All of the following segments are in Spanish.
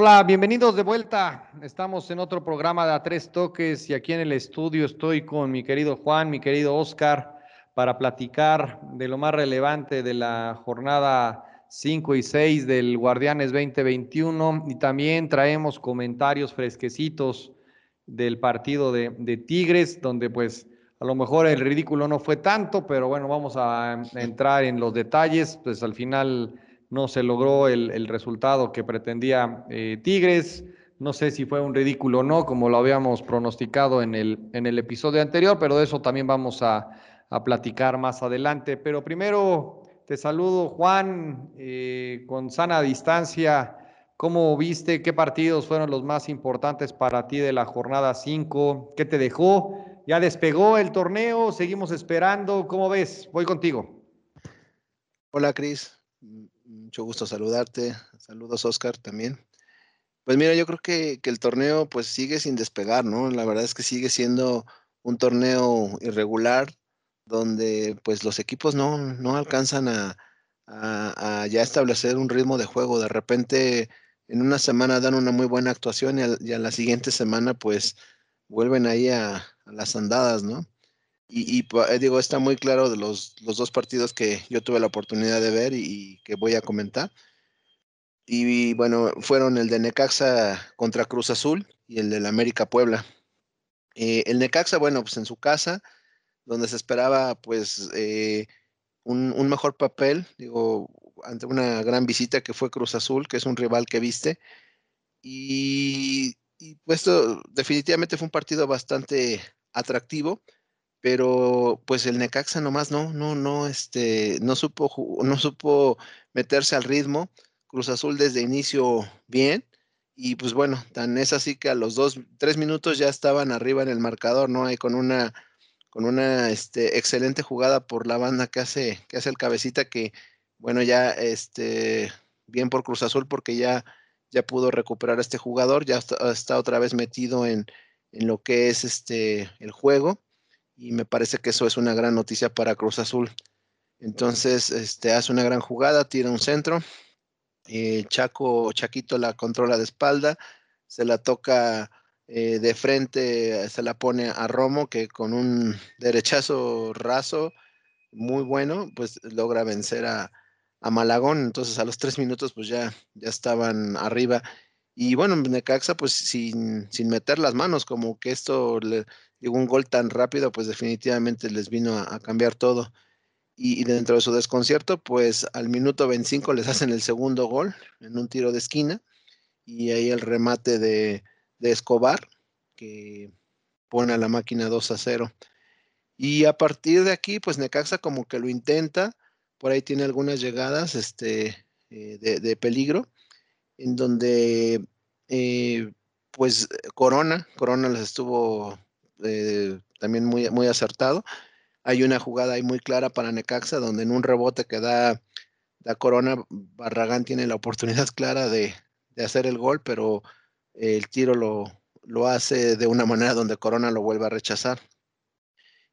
Hola, bienvenidos de vuelta. Estamos en otro programa de A Tres Toques y aquí en el estudio estoy con mi querido Juan, mi querido Oscar, para platicar de lo más relevante de la jornada 5 y 6 del Guardianes 2021 y también traemos comentarios fresquecitos del partido de, de Tigres, donde pues a lo mejor el ridículo no fue tanto, pero bueno, vamos a entrar en los detalles, pues al final no se logró el, resultado que pretendía eh, Tigres. No sé si fue un ridículo o no, como lo habíamos pronosticado en el, en el episodio anterior, pero de eso también vamos a, platicar más adelante. Pero primero te saludo, Juan, eh, con sana distancia. ¿Cómo viste? ¿Qué partidos fueron los más importantes para ti de la jornada 5? ¿Qué te dejó? ¿Ya despegó el torneo? ¿Seguimos esperando? ¿Cómo ves? Voy contigo. Hola, Cris mucho gusto saludarte. Saludos, Oscar, también. Pues mira, yo creo que, el torneo pues sigue sin despegar, ¿no? La verdad es que sigue siendo un torneo irregular donde pues los equipos no, no alcanzan a, ya establecer un ritmo de juego. De repente en una semana dan una muy buena actuación y a, la siguiente semana pues vuelven ahí a, a las andadas, ¿no? Y, eh, digo, está muy claro de los, dos partidos que yo tuve la oportunidad de ver y, que voy a comentar. Y, bueno, fueron el de Necaxa contra Cruz Azul y el del América Puebla. Eh, el Necaxa, bueno, pues en su casa, donde se esperaba pues eh, un, un, mejor papel, digo, ante una gran visita que fue Cruz Azul, que es un rival que viste. Y, y pues definitivamente fue un partido bastante atractivo pero pues el Necaxa nomás no, no, no, este, no supo, no supo meterse al ritmo. Cruz Azul desde inicio bien, y pues bueno, tan es así que a los dos, tres minutos ya estaban arriba en el marcador, ¿no? Hay con una, con una este, excelente jugada por la banda que hace, que hace el cabecita, que bueno, ya este, bien por Cruz Azul, porque ya, ya pudo recuperar a este jugador, ya está, está otra vez metido en, en lo que es este el juego y me parece que eso es una gran noticia para Cruz Azul. Entonces, este, hace una gran jugada, tira un centro, eh, Chaco, Chaquito la controla de espalda, se la toca eh, de frente, se la pone a Romo, que con un derechazo raso, muy bueno, pues logra vencer a, a Malagón. Entonces, a los tres minutos, pues ya, ya estaban arriba. Y bueno, Necaxa, pues sin, sin meter las manos, como que esto le, digo, un gol tan rápido, pues definitivamente les vino a, cambiar todo. Y, dentro de su desconcierto, pues al minuto 25 les hacen el segundo gol en un tiro de esquina y ahí el remate de, Escobar que pone a la máquina 2 a 0. Y a partir de aquí, pues Necaxa como que lo intenta, por ahí tiene algunas llegadas este, eh, de, peligro, en donde eh, pues Corona, Corona les estuvo eh, también muy, muy acertado. Hay una jugada ahí muy clara para Necaxa, donde en un rebote que da, Corona, Barragán tiene la oportunidad clara de, hacer el gol, pero el tiro lo, lo, hace de una manera donde Corona lo vuelve a rechazar.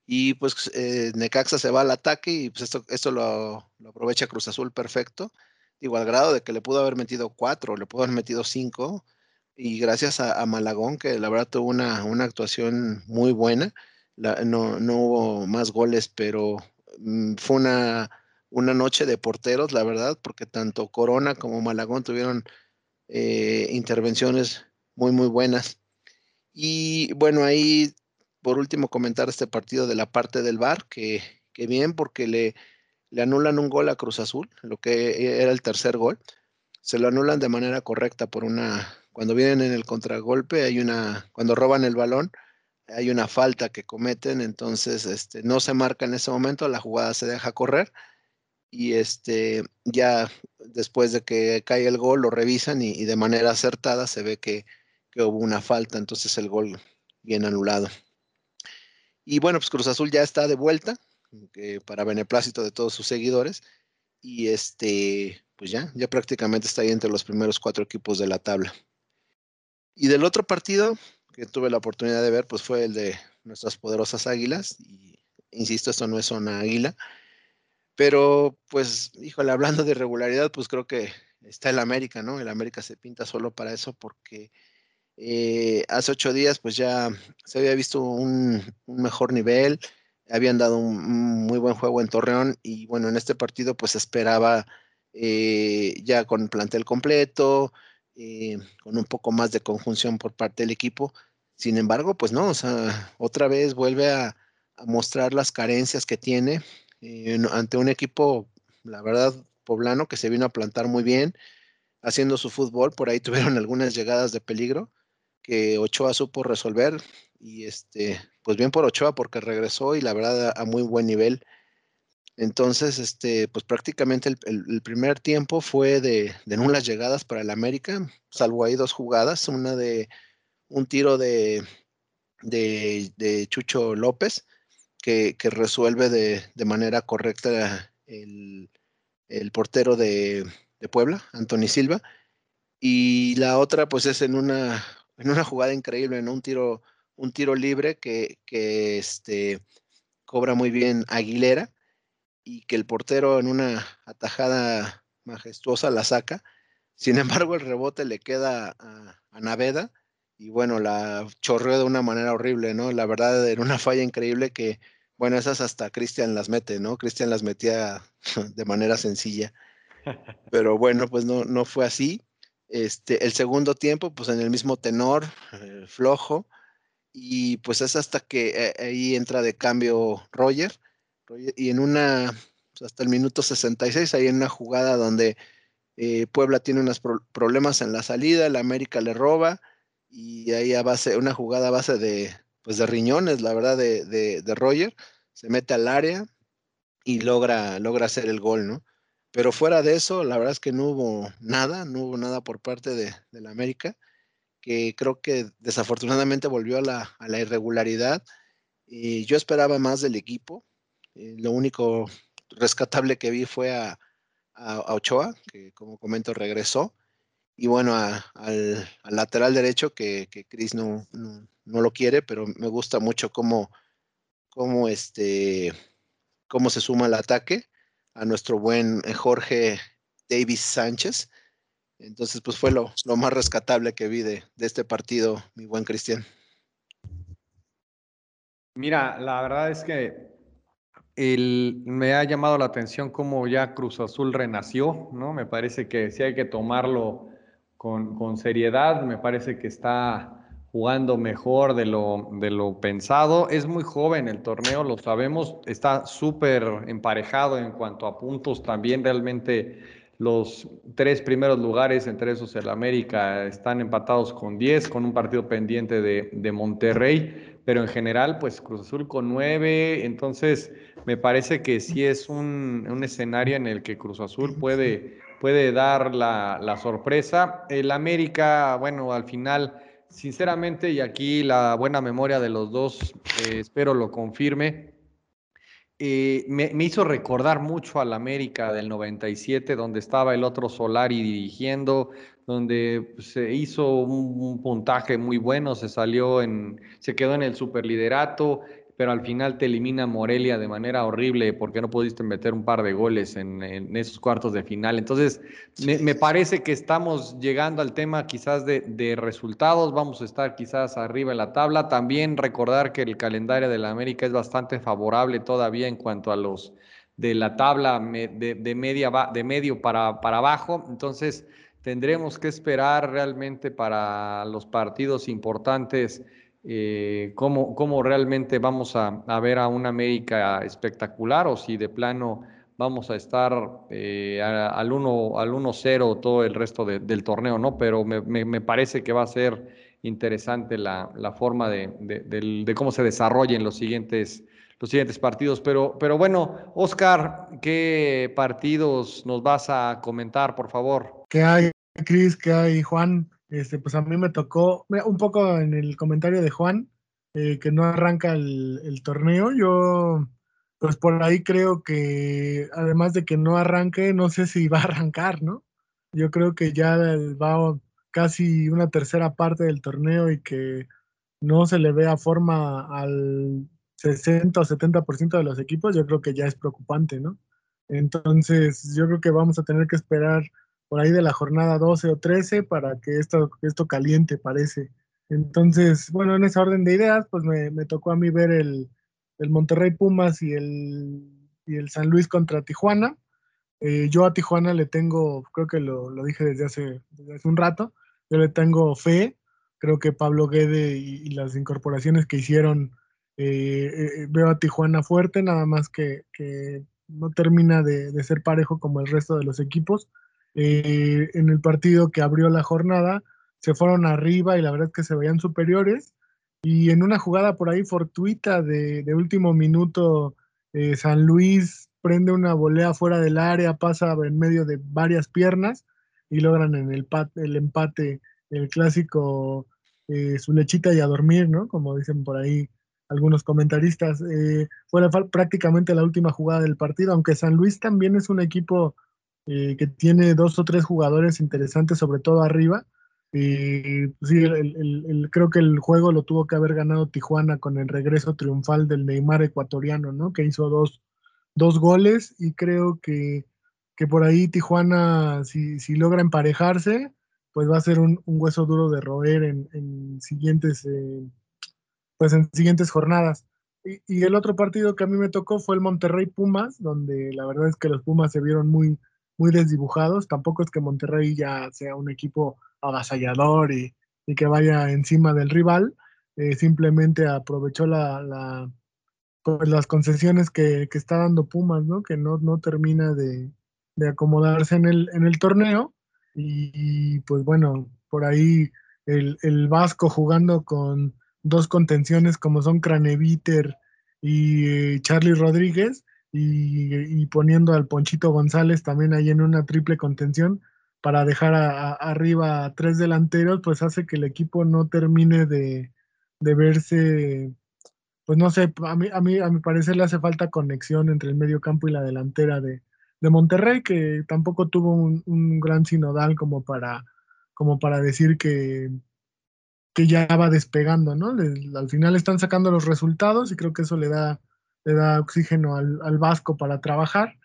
Y pues eh, Necaxa se va al ataque y pues esto, esto lo, aprovecha Cruz Azul perfecto. Igual grado de que le pudo haber metido cuatro, le pudo haber metido cinco, y gracias a, Malagón, que la verdad tuvo una, actuación muy buena. no, hubo más goles, pero mm, fue una, una, noche de porteros, la verdad, porque tanto Corona como Malagón tuvieron eh, intervenciones muy, muy buenas. Y bueno, ahí por último comentar este partido de la parte del VAR, que, que bien, porque le, le anulan un gol a Cruz Azul, lo que era el tercer gol. Se lo anulan de manera correcta por una cuando vienen en el contragolpe, hay una, cuando roban el balón, hay una falta que cometen, entonces este, no se marca en ese momento, la jugada se deja correr y este, ya después de que cae el gol lo revisan y, de manera acertada se ve que, hubo una falta, entonces el gol bien anulado. Y bueno, pues Cruz Azul ya está de vuelta, para beneplácito de todos sus seguidores, y este, pues ya, ya prácticamente está ahí entre los primeros cuatro equipos de la tabla. Y del otro partido que tuve la oportunidad de ver, pues fue el de nuestras poderosas águilas. Y insisto, esto no es una águila. Pero, pues, híjole, hablando de regularidad, pues creo que está el América, ¿no? El América se pinta solo para eso porque eh, hace ocho días pues ya se había visto un, mejor nivel, habían dado un, muy buen juego en Torreón y bueno, en este partido pues esperaba eh, ya con plantel completo, eh, con un poco más de conjunción por parte del equipo. Sin embargo, pues no, o sea, otra vez vuelve a, mostrar las carencias que tiene ante un equipo, la verdad, poblano que se vino a plantar muy bien, haciendo su fútbol. Por ahí tuvieron algunas llegadas de peligro que Ochoa supo resolver. Y este, pues bien por Ochoa, porque regresó y la verdad a, muy buen nivel. Entonces, este, pues prácticamente el, primer tiempo fue de, de, nulas llegadas para el América, salvo ahí dos jugadas, una de un tiro de, de, Chucho López, que, que resuelve de, de, manera correcta el, el portero de, Puebla, Anthony Silva, y la otra pues es en una, en una jugada increíble, en un tiro, un tiro libre que, que este, cobra muy bien Aguilera y que el portero en una atajada majestuosa la saca. Sin embargo, el rebote le queda a, a Naveda y bueno, la chorreó de una manera horrible, ¿no? La verdad, era una falla increíble que bueno, esas hasta Cristian las mete, ¿no? Cristian las metía de manera sencilla. Pero bueno, pues no, no fue así. Este, el segundo tiempo, pues en el mismo tenor, eh, flojo. Y pues es hasta que eh, ahí entra de cambio Roger. y en una, pues, hasta el minuto 66, ahí en una jugada donde eh, Puebla tiene unos problemas en la salida, el América le roba. Y ahí a base, una jugada a base de, pues de riñones, la verdad, de, de, Roger, se mete al área y logra, logra hacer el gol, ¿no? Pero fuera de eso, la verdad es que no hubo nada, no hubo nada por parte de, la América, que creo que desafortunadamente volvió a la, a la irregularidad. Y yo esperaba más del equipo. Eh, lo único rescatable que vi fue a, a, Ochoa, que como comento regresó. Y bueno, al, lateral derecho, que, que Chris no, no lo quiere, pero me gusta mucho cómo, cómo, este, cómo se suma el ataque a nuestro buen eh, Jorge Davis Sánchez. Entonces, pues fue lo, lo más rescatable que vi de, este partido, mi buen Cristian. Mira, la verdad es que me ha llamado la atención cómo ya Cruz Azul renació, ¿no? Me parece que sí hay que tomarlo con, con seriedad, me parece que está jugando mejor de lo, de lo pensado. Es muy joven el torneo, lo sabemos, está súper emparejado en cuanto a puntos. También realmente los tres primeros lugares, entre esos el América, están empatados con 10, con un partido pendiente de, de Monterrey, pero en general, pues Cruz Azul con 9. Entonces, me parece que sí es un, un escenario en el que Cruz Azul puede, puede dar la, la sorpresa. El América, bueno, al final Sinceramente, y aquí la buena memoria de los dos, eh, espero lo confirme, eh, me, hizo recordar mucho al América del 97, donde estaba el otro Solari dirigiendo, donde pues, se hizo un, un, puntaje muy bueno, se salió en, se quedó en el superliderato, pero al final te elimina Morelia de manera horrible porque no pudiste meter un par de goles en, esos cuartos de final. Entonces, me, parece que estamos llegando al tema quizás de, resultados, vamos a estar quizás arriba en la tabla. También recordar que el calendario de la América es bastante favorable todavía en cuanto a los de la tabla de, media, de medio para, para abajo. Entonces, tendremos que esperar realmente para los partidos importantes eh, cómo, realmente vamos a, ver a una América espectacular o si de plano vamos a estar eh, al 1-0 al todo el resto del torneo, ¿no? Pero me, parece que va a ser interesante la, forma de, cómo se desarrollen los siguientes, los siguientes partidos. Pero, pero bueno, Oscar, ¿qué partidos nos vas a comentar, por favor? ¿Qué hay, Cris? ¿Qué hay, Juan? Este, pues a mí me tocó, un poco en el comentario de Juan, eh, que no arranca el, torneo. Yo, pues por ahí creo que, además de que no arranque, no sé si va a arrancar, ¿no? Yo creo que ya va casi una tercera parte del torneo y que no se le vea forma al 60 o 70% de los equipos, yo creo que ya es preocupante, ¿no? Entonces, yo creo que vamos a tener que esperar por ahí de la jornada 12 o 13 para que esto, esto caliente, parece. Entonces, bueno, en esa orden de ideas, pues me, me tocó a mí ver el, el Monterrey Pumas y el, y el San Luis contra Tijuana. Eh, yo a Tijuana le tengo, creo que lo, lo dije desde hace, desde hace, un rato, yo le tengo fe. Creo que Pablo Guede y, y las incorporaciones que hicieron, eh, eh, veo a Tijuana fuerte, nada más que, que no termina de, de, ser parejo como el resto de los equipos. Eh, en el partido que abrió la jornada, se fueron arriba y la verdad es que se veían superiores. Y en una jugada por ahí fortuita de, último minuto, eh, San Luis prende una volea fuera del área, pasa en medio de varias piernas y logran en el, el empate, el clásico, eh, su lechita y a dormir, ¿no? Como dicen por ahí algunos comentaristas. Eh, fue prácticamente la última jugada del partido, aunque San Luis también es un equipo eh, que tiene dos o tres jugadores interesantes, sobre todo arriba. Y sí, el, el, creo que el juego lo tuvo que haber ganado Tijuana con el regreso triunfal del Neymar ecuatoriano, ¿no? Que hizo dos, dos goles y creo que, que por ahí Tijuana, si, si, logra emparejarse, pues va a ser un, hueso duro de roer en, en siguientes, eh, pues en siguientes jornadas. Y, y, el otro partido que a mí me tocó fue el Monterrey Pumas, donde la verdad es que los Pumas se vieron muy, muy desdibujados. Tampoco es que Monterrey ya sea un equipo avasallador y, y que vaya encima del rival. Eh, simplemente aprovechó la, la pues las concesiones que, que, está dando Pumas, ¿no? Que no, no termina de, de, acomodarse en el, en el torneo. Y, y, pues bueno, por ahí el, el, Vasco jugando con dos contenciones como son Craneviter y eh, Charlie Rodríguez y, poniendo al Ponchito González también ahí en una triple contención, para dejar a, arriba a tres delanteros, pues hace que el equipo no termine de, de, verse, pues no sé, a mí, a mí a mi parecer le hace falta conexión entre el medio campo y la delantera de, de Monterrey, que tampoco tuvo un, gran sinodal como para, como para decir que, que ya va despegando, ¿no? Al final están sacando los resultados y creo que eso le da, le da oxígeno al, al Vasco para trabajar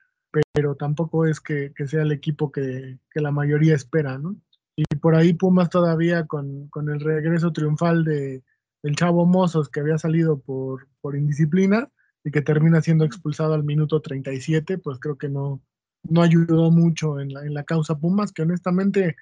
pero tampoco es que, que sea el equipo que, que, la mayoría espera, ¿no? Y por ahí Pumas todavía con, con el regreso triunfal de, del Chavo Mozos que había salido por, por indisciplina y que termina siendo expulsado al minuto 37, pues creo que no, no ayudó mucho en la, en la causa Pumas, que honestamente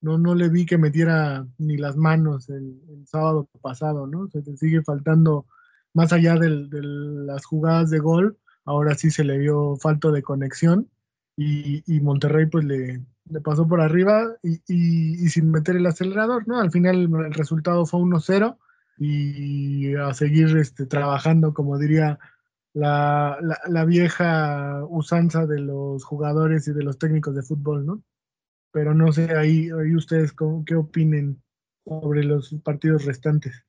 no, no le vi que metiera ni las manos el, el sábado pasado, ¿no? Se te sigue faltando, más allá de las jugadas de gol, ahora sí se le vio falto de conexión y, y Monterrey pues le, pasó por arriba y, y, y, sin meter el acelerador, ¿no? Al final el resultado fue 1-0 y a seguir este, trabajando, como diría la, la, la, vieja usanza de los jugadores y de los técnicos de fútbol, ¿no? Pero no sé, ahí, ahí ustedes qué opinen sobre los partidos restantes.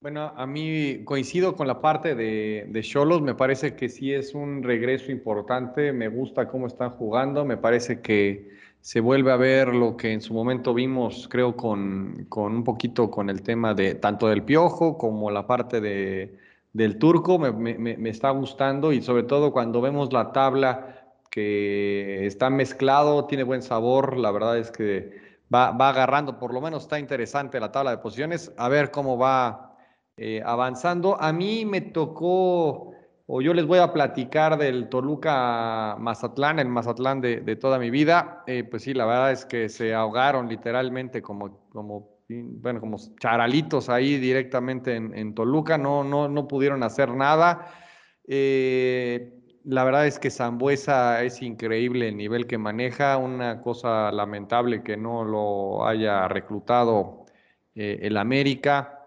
Bueno, a mí coincido con la parte de Cholos, me parece que sí es un regreso importante, me gusta cómo están jugando, me parece que se vuelve a ver lo que en su momento vimos, creo, con, con un poquito con el tema de tanto del piojo como la parte de, del turco, me, me, me está gustando y sobre todo cuando vemos la tabla que está mezclado, tiene buen sabor, la verdad es que va, va agarrando, por lo menos está interesante la tabla de posiciones, a ver cómo va eh, avanzando. A mí me tocó, o yo les voy a platicar del Toluca Mazatlán, el Mazatlán de, de toda mi vida. Eh, pues sí, la verdad es que se ahogaron literalmente como, como, bueno, como charalitos ahí directamente en, en Toluca, no, no, no pudieron hacer nada. Eh, la verdad es que Zambuesa es increíble el nivel que maneja, una cosa lamentable que no lo haya reclutado el América.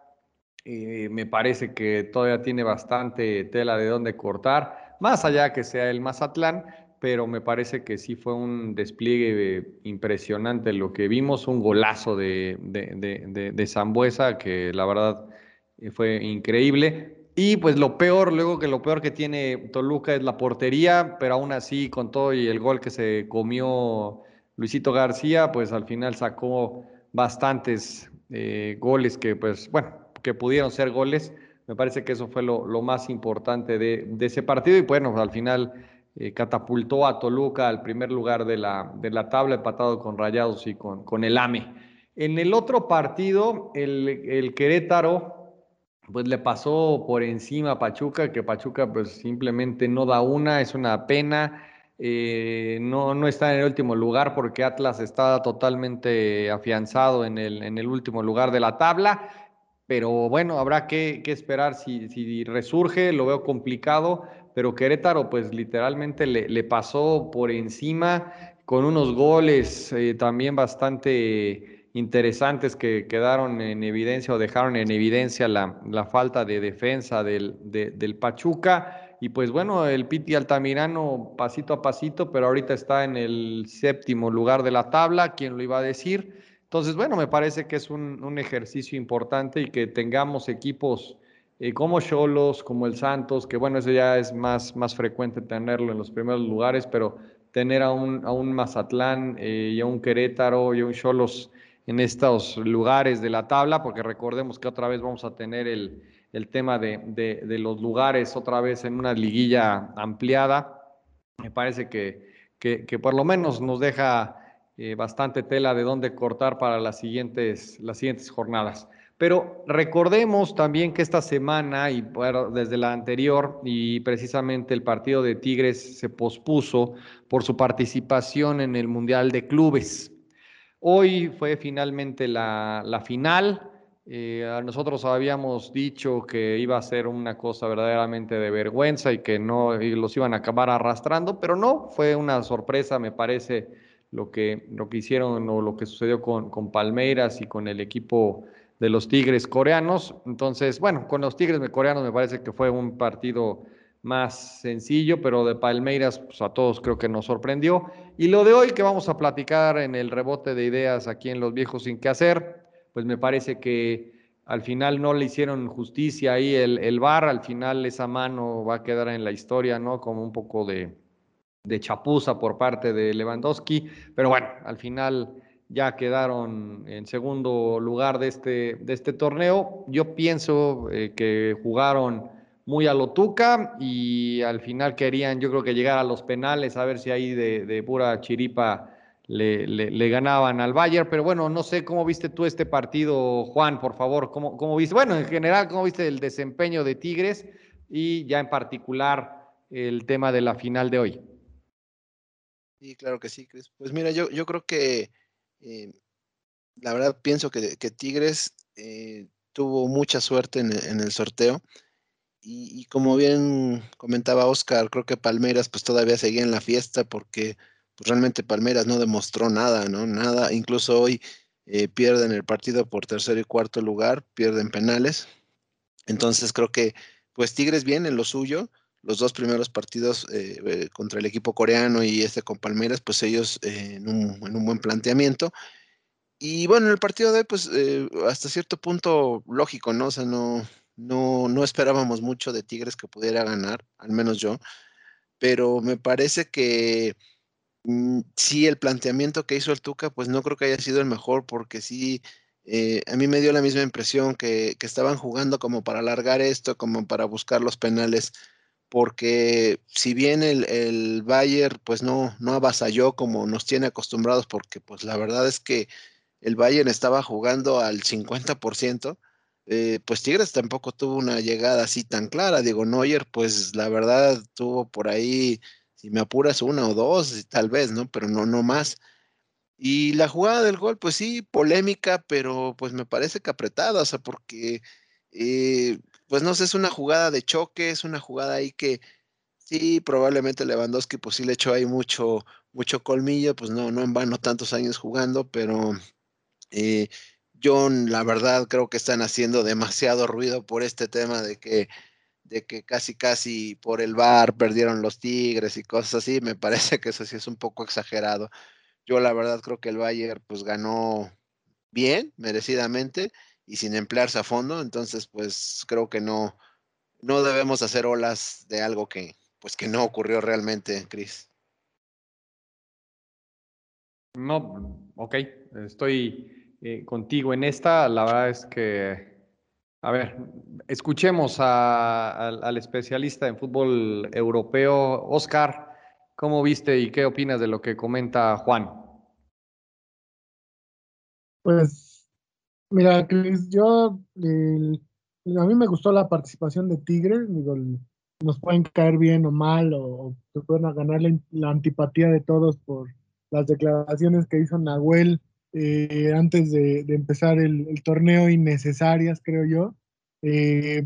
Eh, me parece que todavía tiene bastante tela de dónde cortar, más allá que sea el Mazatlán, pero me parece que sí fue un despliegue impresionante lo que vimos, un golazo de, de, de, de Zambuesa que la verdad eh, fue increíble. Y pues lo peor, luego que lo peor que tiene Toluca es la portería, pero aún así con todo y el gol que se comió Luisito García, pues al final sacó bastantes eh, goles que pues bueno, que pudieron ser goles. Me parece que eso fue lo, lo más importante de, ese partido y bueno, al final eh, catapultó a Toluca al primer lugar de la, de la tabla, empatado con Rayados y con, con el AME. En el otro partido, el, el Querétaro pues le pasó por encima a Pachuca, que Pachuca pues simplemente no da una, es una pena. Eh, no, no está en el último lugar porque Atlas está totalmente afianzado en el, en el último lugar de la tabla, pero bueno, habrá que, esperar si, resurge, lo veo complicado, pero Querétaro pues literalmente le, pasó por encima con unos goles eh, también bastante interesantes que quedaron en evidencia o dejaron en evidencia la, falta de defensa del, de, del Pachuca y pues bueno, el Piti Altamirano pasito a pasito, pero ahorita está en el séptimo lugar de la tabla, ¿quién lo iba a decir? Entonces, bueno, me parece que es un, un ejercicio importante y que tengamos equipos eh, como Cholos, como el Santos, que bueno, eso ya es más, más frecuente tenerlo en los primeros lugares, pero tener a un, a un Mazatlán eh, y a un Querétaro y a un Cholos en estos lugares de la tabla, porque recordemos que otra vez vamos a tener el, el tema de, de, los lugares otra vez en una liguilla ampliada. Me parece que, que por lo menos nos deja eh, bastante tela de dónde cortar para las siguientes, las siguientes jornadas. Pero recordemos también que esta semana y desde la anterior y precisamente el partido de Tigres se pospuso por su participación en el Mundial de Clubes. Hoy fue finalmente la, la final, eh, nosotros habíamos dicho que iba a ser una cosa verdaderamente de vergüenza y que no y los iban a acabar arrastrando, pero no, fue una sorpresa, me parece, lo que, lo que hicieron o lo que sucedió con, con Palmeiras y con el equipo de los Tigres coreanos. Entonces, bueno, con los Tigres coreanos me parece que fue un partido más sencillo, pero de Palmeiras pues a todos creo que nos sorprendió. Y lo de hoy que vamos a platicar en el rebote de ideas aquí en Los Viejos Sin Que Hacer, pues me parece que al final no le hicieron justicia ahí el, el VAR, al final esa mano va a quedar en la historia, ¿no? Como un poco de, de chapuza por parte de Lewandowski, pero bueno, al final ya quedaron en segundo lugar de este, de este torneo. Yo pienso eh, que jugaron muy a lo tuca y al final querían, yo creo que llegar a los penales, a ver si ahí de, pura chiripa le, ganaban al Bayern, pero bueno, no sé cómo viste tú este partido, Juan, por favor, cómo, cómo viste, bueno, en general, cómo viste el desempeño de Tigres y ya en particular el tema de la final de hoy. Sí, claro que sí, Chris. Pues mira, yo, yo creo que eh, la verdad pienso que, que Tigres eh, tuvo mucha suerte en, en el sorteo. Y, y, como bien comentaba Oscar, creo que Palmeiras pues todavía seguía en la fiesta porque pues realmente Palmeras no demostró nada, ¿no? Nada, incluso hoy eh, pierden el partido por tercer y cuarto lugar, pierden penales. Entonces creo que pues Tigres viene en lo suyo. Los dos primeros partidos eh, eh, contra el equipo coreano y este con Palmeiras, pues ellos eh, en, un, en, un, buen planteamiento. Y bueno, en el partido de hoy, pues eh, hasta cierto punto lógico, ¿no? O sea, no, no, no esperábamos mucho de Tigres que pudiera ganar, al menos yo. Pero me parece que Mm, sí, el planteamiento que hizo el Tuca, pues no creo que haya sido el mejor, porque sí, eh, a mí me dio la misma impresión que, que, estaban jugando como para alargar esto, como para buscar los penales, porque si bien el, el Bayern pues no, no avasalló como nos tiene acostumbrados, porque pues la verdad es que el Bayern estaba jugando al 50%, eh, pues Tigres tampoco tuvo una llegada así tan clara, digo, Neuer pues la verdad tuvo por ahí si me apuras una o dos, tal vez, ¿no? Pero no, no más. Y la jugada del gol, pues sí, polémica, pero pues me parece que apretada, o sea, porque, eh, pues no sé, es una jugada de choque, es una jugada ahí que sí, probablemente Lewandowski, pues sí le echó ahí mucho, mucho colmillo, pues no, no en vano tantos años jugando, pero eh, yo la verdad creo que están haciendo demasiado ruido por este tema de que de que casi casi por el bar perdieron los Tigres y cosas así, me parece que eso sí es un poco exagerado. Yo la verdad creo que el Bayern pues ganó bien, merecidamente y sin emplearse a fondo, entonces pues creo que no no debemos hacer olas de algo que pues que no ocurrió realmente, Cris. No, ok, estoy eh, contigo en esta, la verdad es que a ver, escuchemos a, a, al especialista en fútbol europeo, Oscar. ¿Cómo viste y qué opinas de lo que comenta Juan? Pues, mira, Cris, yo, a mí me gustó la participación de Tigres, digo, nos pueden caer bien o mal, o, se pueden ganar la, antipatía de todos por las declaraciones que hizo Nahuel eh, antes de, empezar el, torneo innecesarias, creo yo. Eh,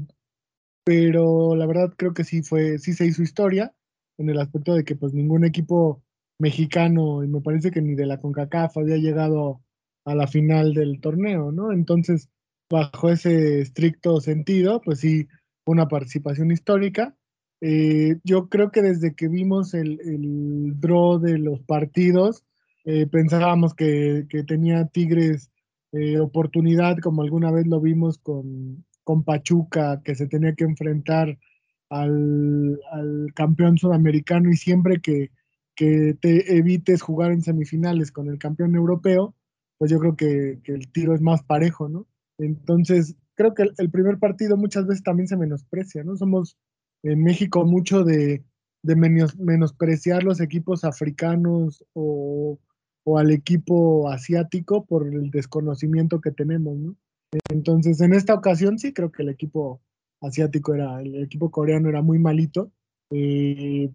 pero la verdad creo que sí fue, sí se hizo historia en el aspecto de que pues ningún equipo mexicano, y me parece que ni de la CONCACAF había llegado a la final del torneo, ¿no? Entonces, bajo ese estricto sentido, pues sí, una participación histórica. Eh, yo creo que desde que vimos el, el draw de los partidos, eh, pensábamos que, que, tenía Tigres eh, oportunidad, como alguna vez lo vimos con, con Pachuca, que se tenía que enfrentar al, campeón sudamericano y siempre que, te evites jugar en semifinales con el campeón europeo, pues yo creo que, el tiro es más parejo, ¿no? Entonces, creo que el, primer partido muchas veces también se menosprecia, ¿no? Somos en México mucho de, menospreciar los equipos africanos o, o al equipo asiático por el desconocimiento que tenemos, ¿no? Entonces, en esta ocasión sí creo que el equipo asiático era, el equipo coreano era muy malito. Eh,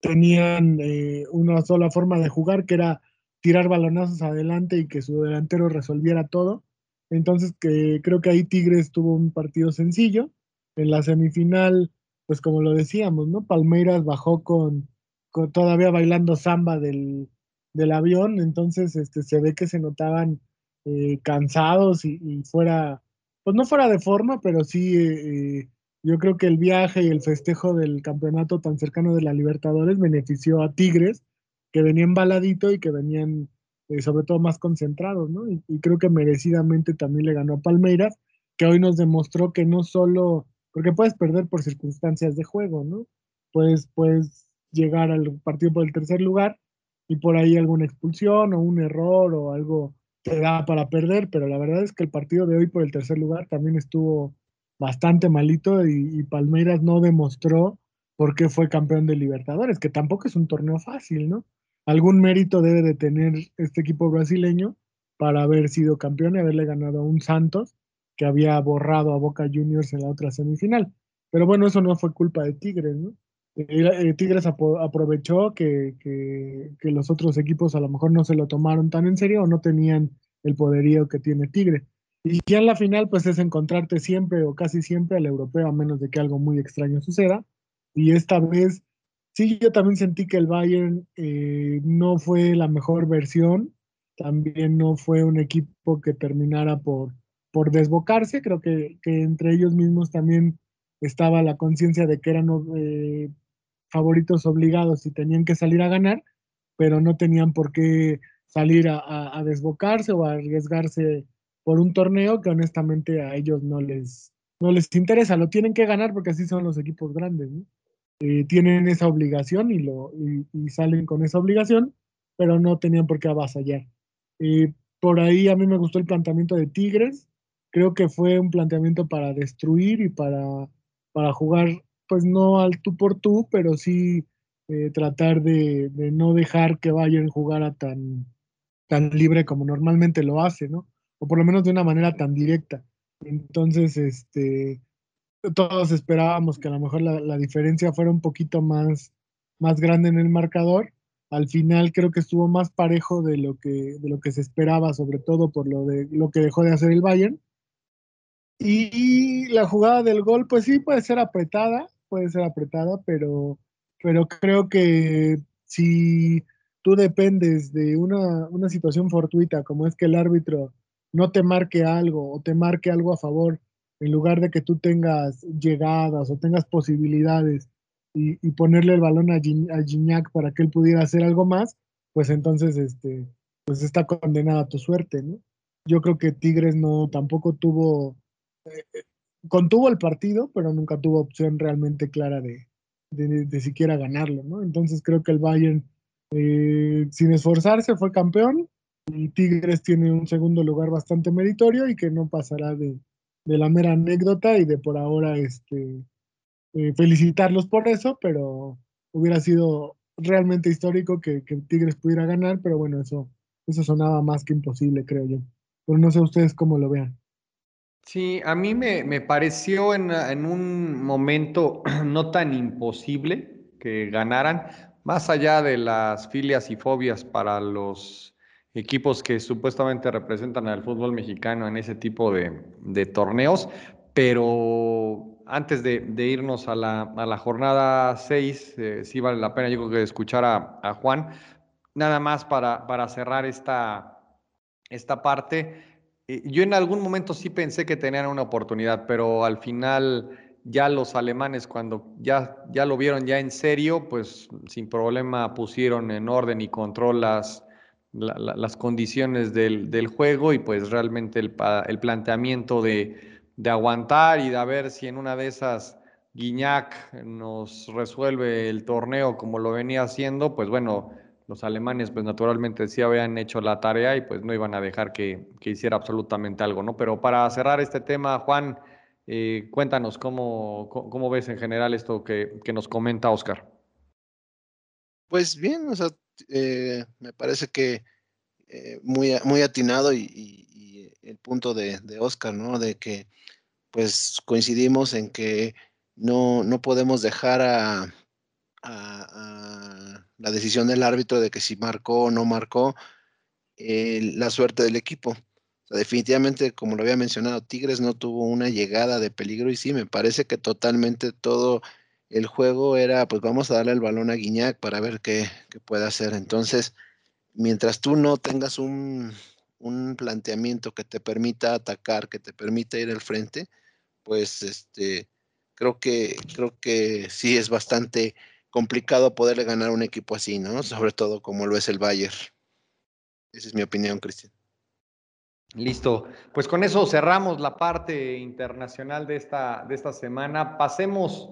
tenían eh, una sola forma de jugar, que era tirar balonazos adelante y que su delantero resolviera todo. Entonces, que creo que ahí Tigres tuvo un partido sencillo. En la semifinal, pues como lo decíamos, ¿no? Palmeiras bajó con, todavía bailando samba del, del, avión, entonces este, se ve que se notaban eh, cansados y, fuera, pues no fuera de forma, pero sí, eh, eh, yo creo que el viaje y el festejo del campeonato tan cercano de la Libertadores benefició a Tigres, que venían baladito y que venían sobre todo más concentrados, ¿no? Y, creo que merecidamente también le ganó a Palmeiras, que hoy nos demostró que no solo, porque puedes perder por circunstancias de juego, ¿no? Puedes, puedes llegar al partido por el tercer lugar y por ahí alguna expulsión o un error o algo te da para perder, pero la verdad es que el partido de hoy por el tercer lugar también estuvo bastante malito y, Palmeiras no demostró por qué fue campeón de Libertadores, que tampoco es un torneo fácil, ¿no? Algún mérito debe de tener este equipo brasileño para haber sido campeón y haberle ganado a un Santos que había borrado a Boca Juniors en la otra semifinal. Pero bueno, eso no fue culpa de Tigres, ¿no? Eh, Tigres aprovechó que, los otros equipos a lo mejor no se lo tomaron tan en serio o no tenían el poderío que tiene Tigre. Y ya en la final, pues es encontrarte siempre o casi siempre al europeo, a menos de que algo muy extraño suceda. Y esta vez, sí, yo también sentí que el Bayern eh, no fue la mejor versión, también no fue un equipo que terminara por, por desbocarse, creo que, entre ellos mismos también estaba la conciencia de que eran eh, favoritos obligados y tenían que salir a ganar, pero no tenían por qué salir a, desbocarse o a arriesgarse por un torneo que honestamente a ellos no les, no les interesa. Lo tienen que ganar porque así son los equipos grandes. Eh, tienen esa obligación y, lo, y, salen con esa obligación, pero no tenían por qué avasallar. Eh, por ahí a mí me gustó el planteamiento de Tigres. Creo que fue un planteamiento para destruir y para, para jugar pues no al tú por tú, pero sí eh, tratar de, no dejar que Bayern jugara tan, tan libre como normalmente lo hace, ¿no? O por lo menos de una manera tan directa. Entonces, este, todos esperábamos que a lo mejor la, diferencia fuera un poquito más, más grande en el marcador. Al final creo que estuvo más parejo de lo que, de lo que se esperaba, sobre todo por lo, de, lo que dejó de hacer el Bayern. Y la jugada del gol, pues sí, puede ser apretada, puede ser apretada, pero, pero creo que si tú dependes de una, una situación fortuita, como es que el árbitro no te marque algo o te marque algo a favor, en lugar de que tú tengas llegadas o tengas posibilidades y, ponerle el balón a, a Gignac para que él pudiera hacer algo más, pues entonces este, pues está condenada a tu suerte, ¿no? Yo creo que Tigres no tampoco tuvo eh, contuvo el partido, pero nunca tuvo opción realmente clara de, de, siquiera ganarlo, ¿no? Entonces creo que el Bayern, eh, sin esforzarse, fue campeón y Tigres tiene un segundo lugar bastante meritorio y que no pasará de, de la mera anécdota y de por ahora este, eh, felicitarlos por eso, pero hubiera sido realmente histórico que, que, Tigres pudiera ganar, pero bueno, eso, eso sonaba más que imposible, creo yo. Pero no sé ustedes cómo lo vean. Sí, a mí me, me pareció en, en, un momento no tan imposible que ganaran, más allá de las filias y fobias para los equipos que supuestamente representan al fútbol mexicano en ese tipo de, torneos, pero antes de, irnos a la, jornada 6, eh, sí vale la pena yo creo que escuchar a, Juan, nada más para, cerrar esta, esta parte. Eh, yo en algún momento sí pensé que tenían una oportunidad, pero al final ya los alemanes cuando ya, ya lo vieron ya en serio, pues sin problema pusieron en orden y control las, las condiciones del, del, juego y pues realmente el, el planteamiento de de aguantar y de ver si en una de esas Guiñac nos resuelve el torneo como lo venía haciendo, pues bueno, los alemanes pues naturalmente sí habían hecho la tarea y pues no iban a dejar que, hiciera absolutamente algo, ¿no? Pero para cerrar este tema, Juan, eh, cuéntanos cómo, cómo, ves en general esto que, nos comenta Oscar. Pues bien, o sea, eh, me parece que eh, muy, muy atinado y, el punto de, Oscar, ¿no? De que pues coincidimos en que no, no podemos dejar a, la decisión del árbitro de que si marcó o no marcó eh, la suerte del equipo. definitivamente, como lo había mencionado, Tigres no tuvo una llegada de peligro y sí, me parece que totalmente todo el juego era, pues vamos a darle el balón a Guiñac para ver qué, qué puede hacer. Entonces, mientras tú no tengas un, un planteamiento que te permita atacar, que te permita ir al frente, pues este, creo que, creo que sí es bastante complicado poderle ganar a un equipo así, ¿no? Sobre todo como lo es el Bayern. Esa es mi opinión, Cristian. Listo. Pues con eso cerramos la parte internacional de esta, de esta semana. Pasemos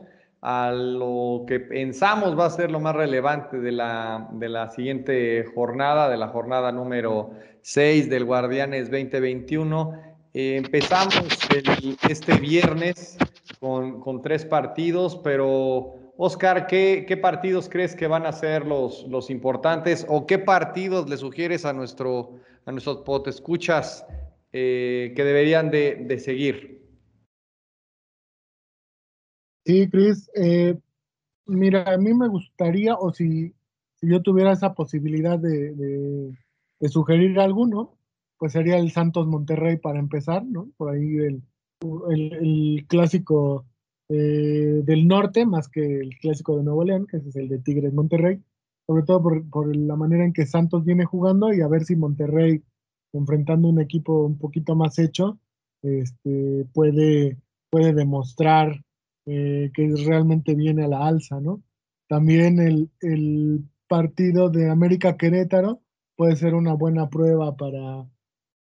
a lo que pensamos va a ser lo más relevante de la, de la siguiente jornada, de la jornada número 6 del Guardianes 2021. Eh, empezamos este viernes con, tres partidos, pero Oscar, ¿qué, partidos crees que van a ser los, los importantes o qué partidos le sugieres a, nuestro, a nuestros potescuchas eh, que deberían de, de seguir? Sí, Cris. Eh, mira, a mí me gustaría, o si, yo tuviera esa posibilidad de, sugerir alguno, pues sería el Santos Monterrey para empezar, ¿no? Por ahí el, el, clásico eh, del norte, más que el clásico de Nuevo León, que es el de Tigres Monterrey, sobre todo por, por la manera en que Santos viene jugando y a ver si Monterrey, enfrentando un equipo un poquito más hecho, este, puede, puede demostrar eh, que realmente viene a la alza, ¿no? También el, partido de América Querétaro puede ser una buena prueba para,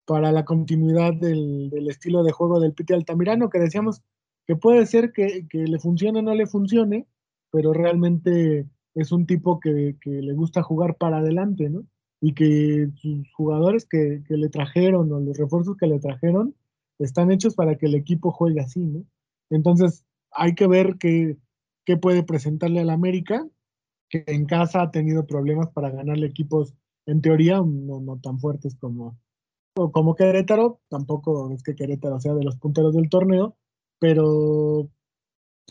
para la continuidad del, estilo de juego del Piti Altamirano, que decíamos que puede ser que, le funcione o no le funcione, pero realmente es un tipo que, le gusta jugar para adelante, ¿no? Y que sus jugadores que, que, le trajeron o los refuerzos que le trajeron están hechos para que el equipo juegue así, ¿no? Entonces, hay que ver qué, puede presentarle al América, que en casa ha tenido problemas para ganarle equipos, en teoría, no, tan fuertes como, como Querétaro, tampoco es que Querétaro sea de los punteros del torneo, pero,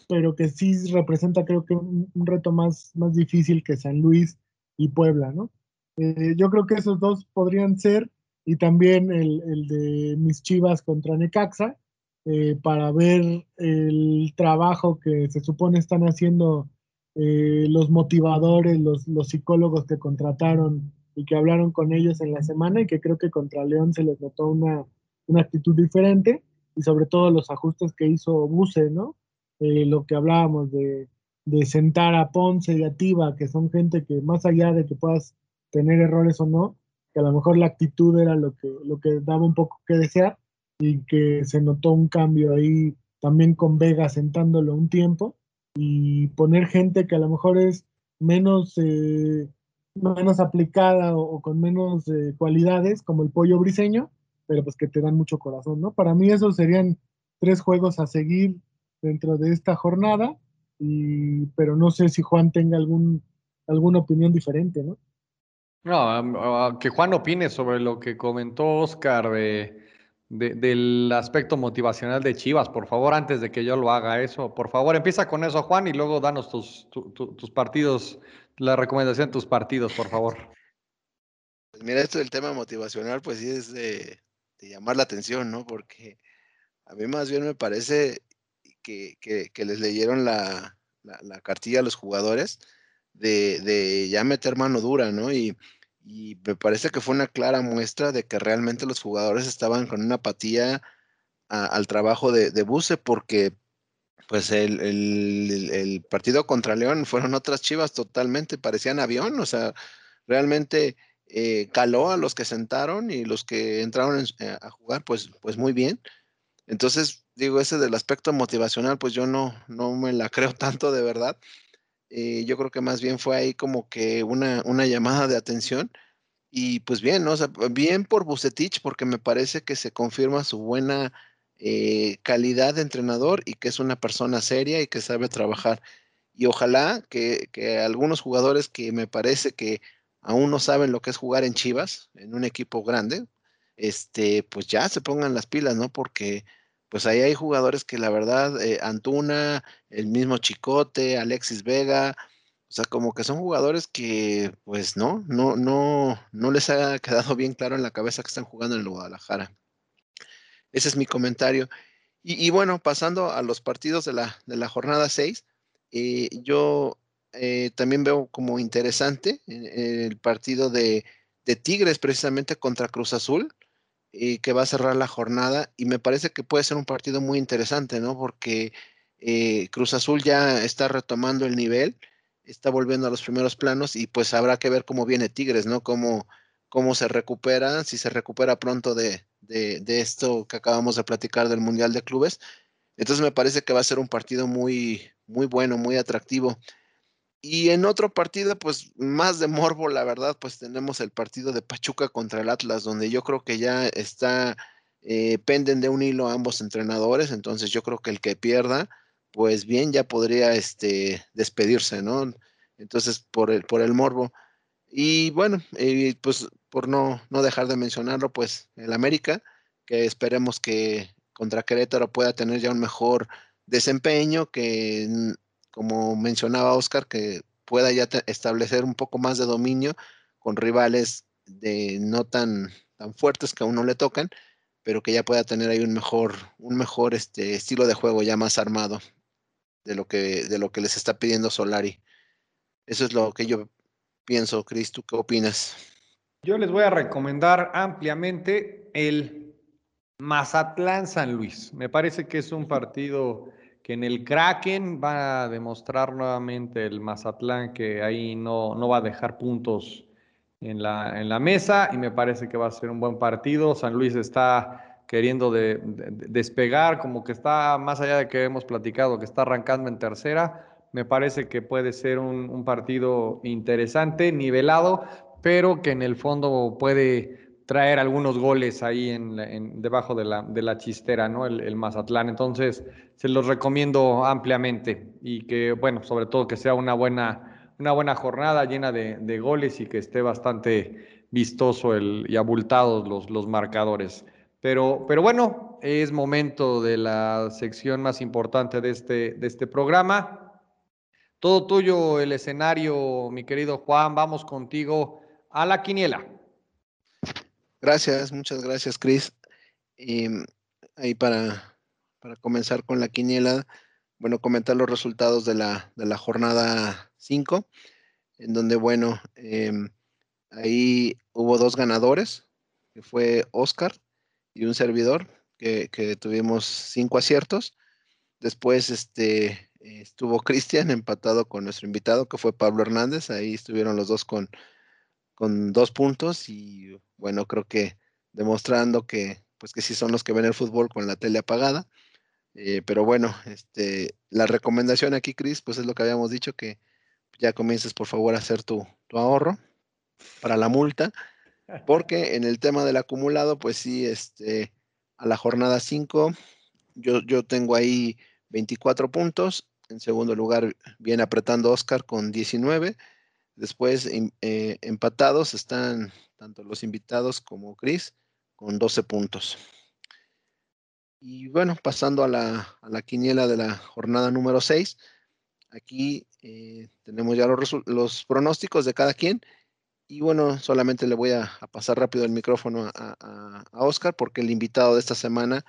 pero que sí representa creo que un, reto más, más difícil que San Luis y Puebla, ¿no? Eh, yo creo que esos dos podrían ser, y también el, el de mis Chivas contra Necaxa, eh, para ver el trabajo que se supone están haciendo eh, los motivadores, los, los, psicólogos que contrataron y que hablaron con ellos en la semana y que creo que contra León se les notó una, una actitud diferente y sobre todo los ajustes que hizo Buse, ¿no? Eh, lo que hablábamos de, de sentar a Ponce y a Tiva, que son gente que más allá de que puedas tener errores o no, que a lo mejor la actitud era lo que, lo que daba un poco que desear, y que se notó un cambio ahí también con Vega sentándolo un tiempo y poner gente que a lo mejor es menos, eh, menos aplicada o, con menos eh, cualidades como el pollo briseño, pero pues que te dan mucho corazón, ¿no? Para mí esos serían tres juegos a seguir dentro de esta jornada, y, pero no sé si Juan tenga algún, alguna opinión diferente, ¿no? No, que Juan opine sobre lo que comentó Oscar de, del aspecto motivacional de Chivas, por favor, antes de que yo lo haga eso, por favor, empieza con eso, Juan, y luego danos tus, tus partidos, la recomendación de tus partidos, por favor. Pues mira, esto del tema motivacional, pues sí es de, llamar la atención, ¿no? Porque a mí más bien me parece que, les leyeron la, cartilla a los jugadores de, de, ya meter mano dura, ¿no? Y, me parece que fue una clara muestra de que realmente los jugadores estaban con una apatía al trabajo de, de Buse, porque pues el, el, partido contra León fueron otras chivas totalmente, parecían avión, o sea, realmente eh, caló a los que sentaron y los que entraron eh, a jugar, pues, pues muy bien. Entonces, digo, ese del aspecto motivacional, pues yo no, no me la creo tanto de verdad. Eh, yo creo que más bien fue ahí como que una, una llamada de atención. Y pues bien, ¿no? bien por Bucetich, porque me parece que se confirma su buena calidad de entrenador y que es una persona seria y que sabe trabajar. Y ojalá que, que algunos jugadores que me parece que aún no saben lo que es jugar en Chivas, en un equipo grande, este, pues ya se pongan las pilas, ¿no? Porque pues ahí hay jugadores que la verdad, eh, Antuna, el mismo Chicote, Alexis Vega, o sea, como que son jugadores que, pues no, no, no, no les ha quedado bien claro en la cabeza que están jugando en el Guadalajara. Ese es mi comentario. Y, bueno, pasando a los partidos de la, de la jornada 6, eh, yo eh, también veo como interesante el partido de, Tigres precisamente contra Cruz Azul, que va a cerrar la jornada y me parece que puede ser un partido muy interesante, ¿no? Porque eh, Cruz Azul ya está retomando el nivel, está volviendo a los primeros planos y pues habrá que ver cómo viene Tigres, ¿no? Cómo, cómo se recupera, si se recupera pronto de, de esto que acabamos de platicar del Mundial de Clubes. Entonces me parece que va a ser un partido muy, muy bueno, muy atractivo. Y en otro partido, pues más de morbo, la verdad, pues tenemos el partido de Pachuca contra el Atlas, donde yo creo que ya está, eh, penden de un hilo ambos entrenadores, entonces yo creo que el que pierda, pues bien, ya podría este, despedirse, ¿no? Entonces, por el, por el morbo. Y bueno, pues por no, no dejar de mencionarlo, pues el América, que esperemos que contra Querétaro pueda tener ya un mejor desempeño, que como mencionaba Oscar, que pueda ya establecer un poco más de dominio con rivales de no tan, tan fuertes que aún no le tocan, pero que ya pueda tener ahí un mejor, un mejor este, estilo de juego ya más armado de lo que, de lo que les está pidiendo Solari. Eso es lo que yo pienso, Cris, ¿tú qué opinas? Yo les voy a recomendar ampliamente el Mazatlán San Luis. Me parece que es un partido que en el Kraken va a demostrar nuevamente el Mazatlán que ahí no, no va a dejar puntos en la, en la mesa y me parece que va a ser un buen partido. San Luis está queriendo de, despegar, como que está más allá de que hemos platicado, que está arrancando en tercera. Me parece que puede ser un partido interesante, nivelado, pero que en el fondo puede traer algunos goles ahí en, debajo de la, de la, chistera, ¿no? El, Mazatlán. Entonces, se los recomiendo ampliamente y que, bueno, sobre todo que sea una buena, una buena jornada llena de, goles y que esté bastante vistoso el, y abultados los, los marcadores. Pero, pero bueno, es momento de la sección más importante de este, de este programa. Todo tuyo el escenario, mi querido Juan. Vamos contigo a la quiniela. Gracias, muchas gracias, Chris. Y mm, ahí para, para comenzar con la quiniela, bueno, comentar los resultados de la, de la jornada 5, en donde, bueno, em, ahí hubo dos ganadores, que fue Oscar y un servidor, que, que tuvimos cinco aciertos. Después este, estuvo Cristian empatado con nuestro invitado, que fue Pablo Hernández. Ahí estuvieron los dos con, con dos puntos y bueno, creo que demostrando que pues que sí son los que ven el fútbol con la tele apagada. Eh, pero bueno, este, la recomendación aquí, Cris, pues es lo que habíamos dicho, que ya comiences por favor a hacer tu, ahorro para la multa, porque en el tema del acumulado, pues sí, este, a la jornada 5, yo, yo tengo ahí 24 puntos, en segundo lugar viene apretando Oscar con 19, Después, eh, empatados están tanto los invitados como Chris con 12 puntos. Y bueno, pasando a la, quiniela de la jornada número 6, aquí eh, tenemos ya los, pronósticos de cada quien. Y bueno, solamente le voy a, pasar rápido el micrófono a, Oscar porque el invitado de esta semana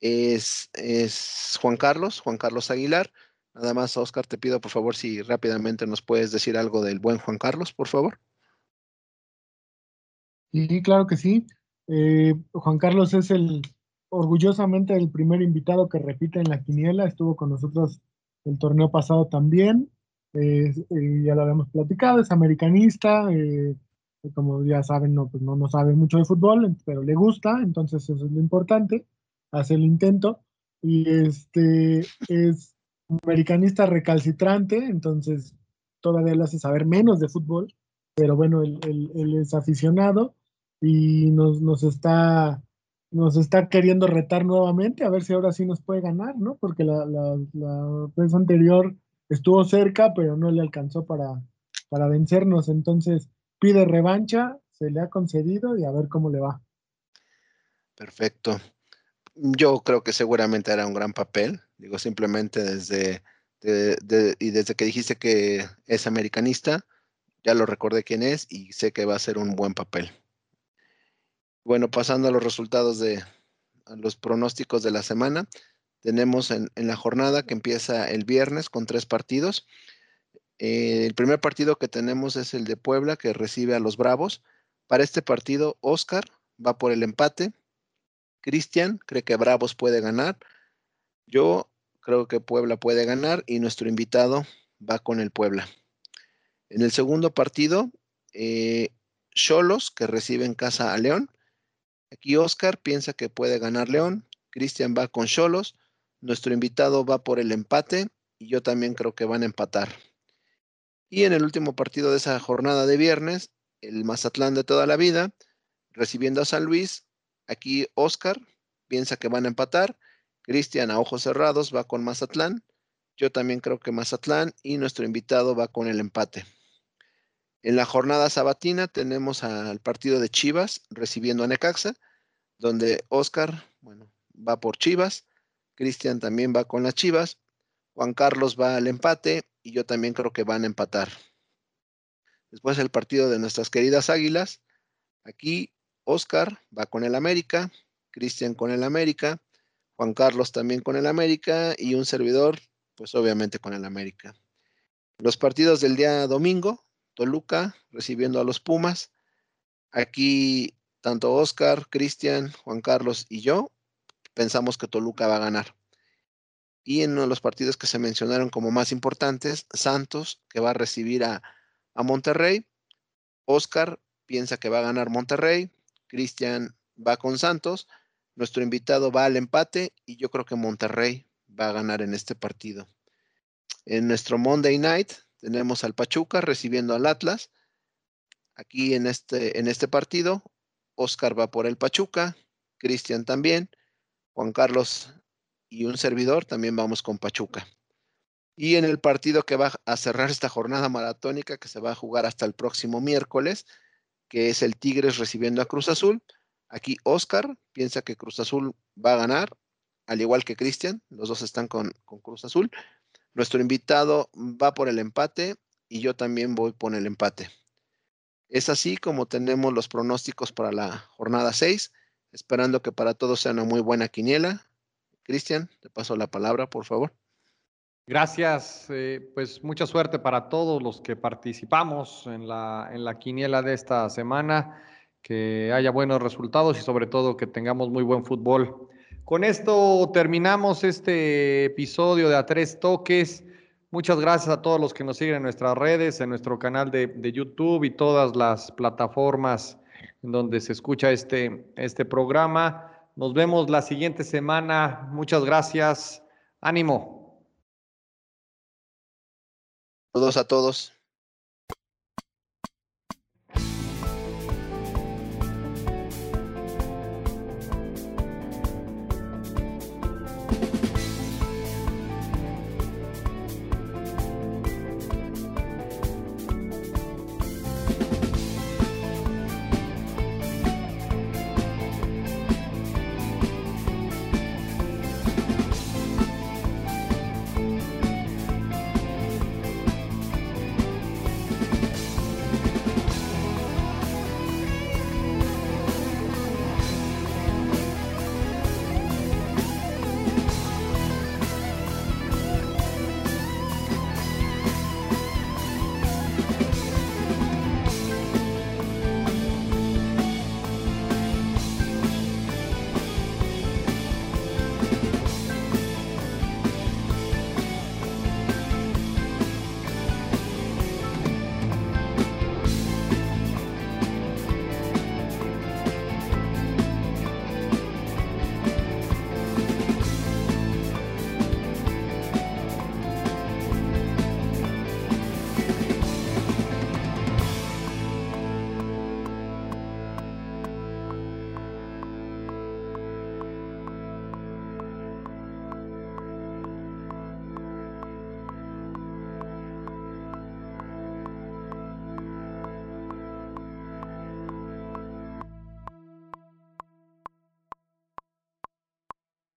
es, es Juan Carlos, Juan Carlos Aguilar. Nada más, Oscar, te pido por favor si rápidamente nos puedes decir algo del buen Juan Carlos, por favor. Sí, claro que sí. Eh, Juan Carlos es el orgullosamente el primer invitado que repite en la quiniela, estuvo con nosotros el torneo pasado también, eh, ya lo habíamos platicado, es americanista, eh, como ya saben, no, pues no, no sabe mucho de fútbol, pero le gusta, entonces eso es lo importante, hace el intento, y este es americanista recalcitrante, entonces todavía le hace saber menos de fútbol, pero bueno, él, es aficionado y nos, nos está nos está queriendo retar nuevamente, a ver si ahora sí nos puede ganar, ¿no? Porque la, vez anterior estuvo cerca, pero no le alcanzó para, para vencernos. Entonces pide revancha, se le ha concedido y a ver cómo le va. Perfecto. Yo creo que seguramente hará un gran papel. Digo, simplemente desde, y desde que dijiste que es americanista, ya lo recordé quién es y sé que va a ser un buen papel. Bueno, pasando a los resultados de los pronósticos de la semana, tenemos en, la jornada que empieza el viernes con tres partidos. Eh, el primer partido que tenemos es el de Puebla, que recibe a los Bravos. Para este partido, Oscar va por el empate. Cristian cree que Bravos puede ganar. Yo creo que Puebla puede ganar y nuestro invitado va con el Puebla. En el segundo partido, eh, Cholos, que recibe en casa a León. Aquí Oscar piensa que puede ganar León, Cristian va con Cholos, nuestro invitado va por el empate y yo también creo que van a empatar. Y en el último partido de esa jornada de viernes, el Mazatlán de toda la vida, recibiendo a San Luis, aquí Oscar piensa que van a empatar, Cristian a ojos cerrados va con Mazatlán, yo también creo que Mazatlán y nuestro invitado va con el empate. En la jornada sabatina tenemos al partido de Chivas recibiendo a Necaxa, donde Oscar, bueno, va por Chivas, Cristian también va con las Chivas, Juan Carlos va al empate y yo también creo que van a empatar. Después el partido de nuestras queridas Águilas. Aquí Oscar va con el América, Cristian con el América, Juan Carlos también con el América y un servidor, pues obviamente con el América. Los partidos del día domingo, Toluca recibiendo a los Pumas. Aquí tanto Oscar, Cristian, Juan Carlos y yo pensamos que Toluca va a ganar. Y en uno de los partidos que se mencionaron como más importantes, Santos, que va a recibir a, a Monterrey. Oscar piensa que va a ganar Monterrey. Cristian va con Santos. Nuestro invitado va al empate y yo creo que Monterrey va a ganar en este partido. En nuestro Monday Night tenemos al Pachuca recibiendo al Atlas. Aquí en este, en este partido, Oscar va por el Pachuca, Cristian también, Juan Carlos y un servidor también vamos con Pachuca. Y en el partido que va a cerrar esta jornada maratónica que se va a jugar hasta el próximo miércoles, que es el Tigres recibiendo a Cruz Azul. Aquí Oscar piensa que Cruz Azul va a ganar, al igual que Cristian, los dos están con, con Cruz Azul. Nuestro invitado va por el empate y yo también voy por el empate. Es así como tenemos los pronósticos para la jornada 6, esperando que para todos sea una muy buena quiniela. Cristian, te paso la palabra, por favor. Gracias, eh, pues mucha suerte para todos los que participamos en la, en la quiniela de esta semana, que haya buenos resultados y sobre todo que tengamos muy buen fútbol. Con esto terminamos este episodio de A Tres Toques. Muchas gracias a todos los que nos siguen en nuestras redes, en nuestro canal de, YouTube y todas las plataformas en donde se escucha este, este programa. Nos vemos la siguiente semana. Muchas gracias. Ánimo. Todos a todos.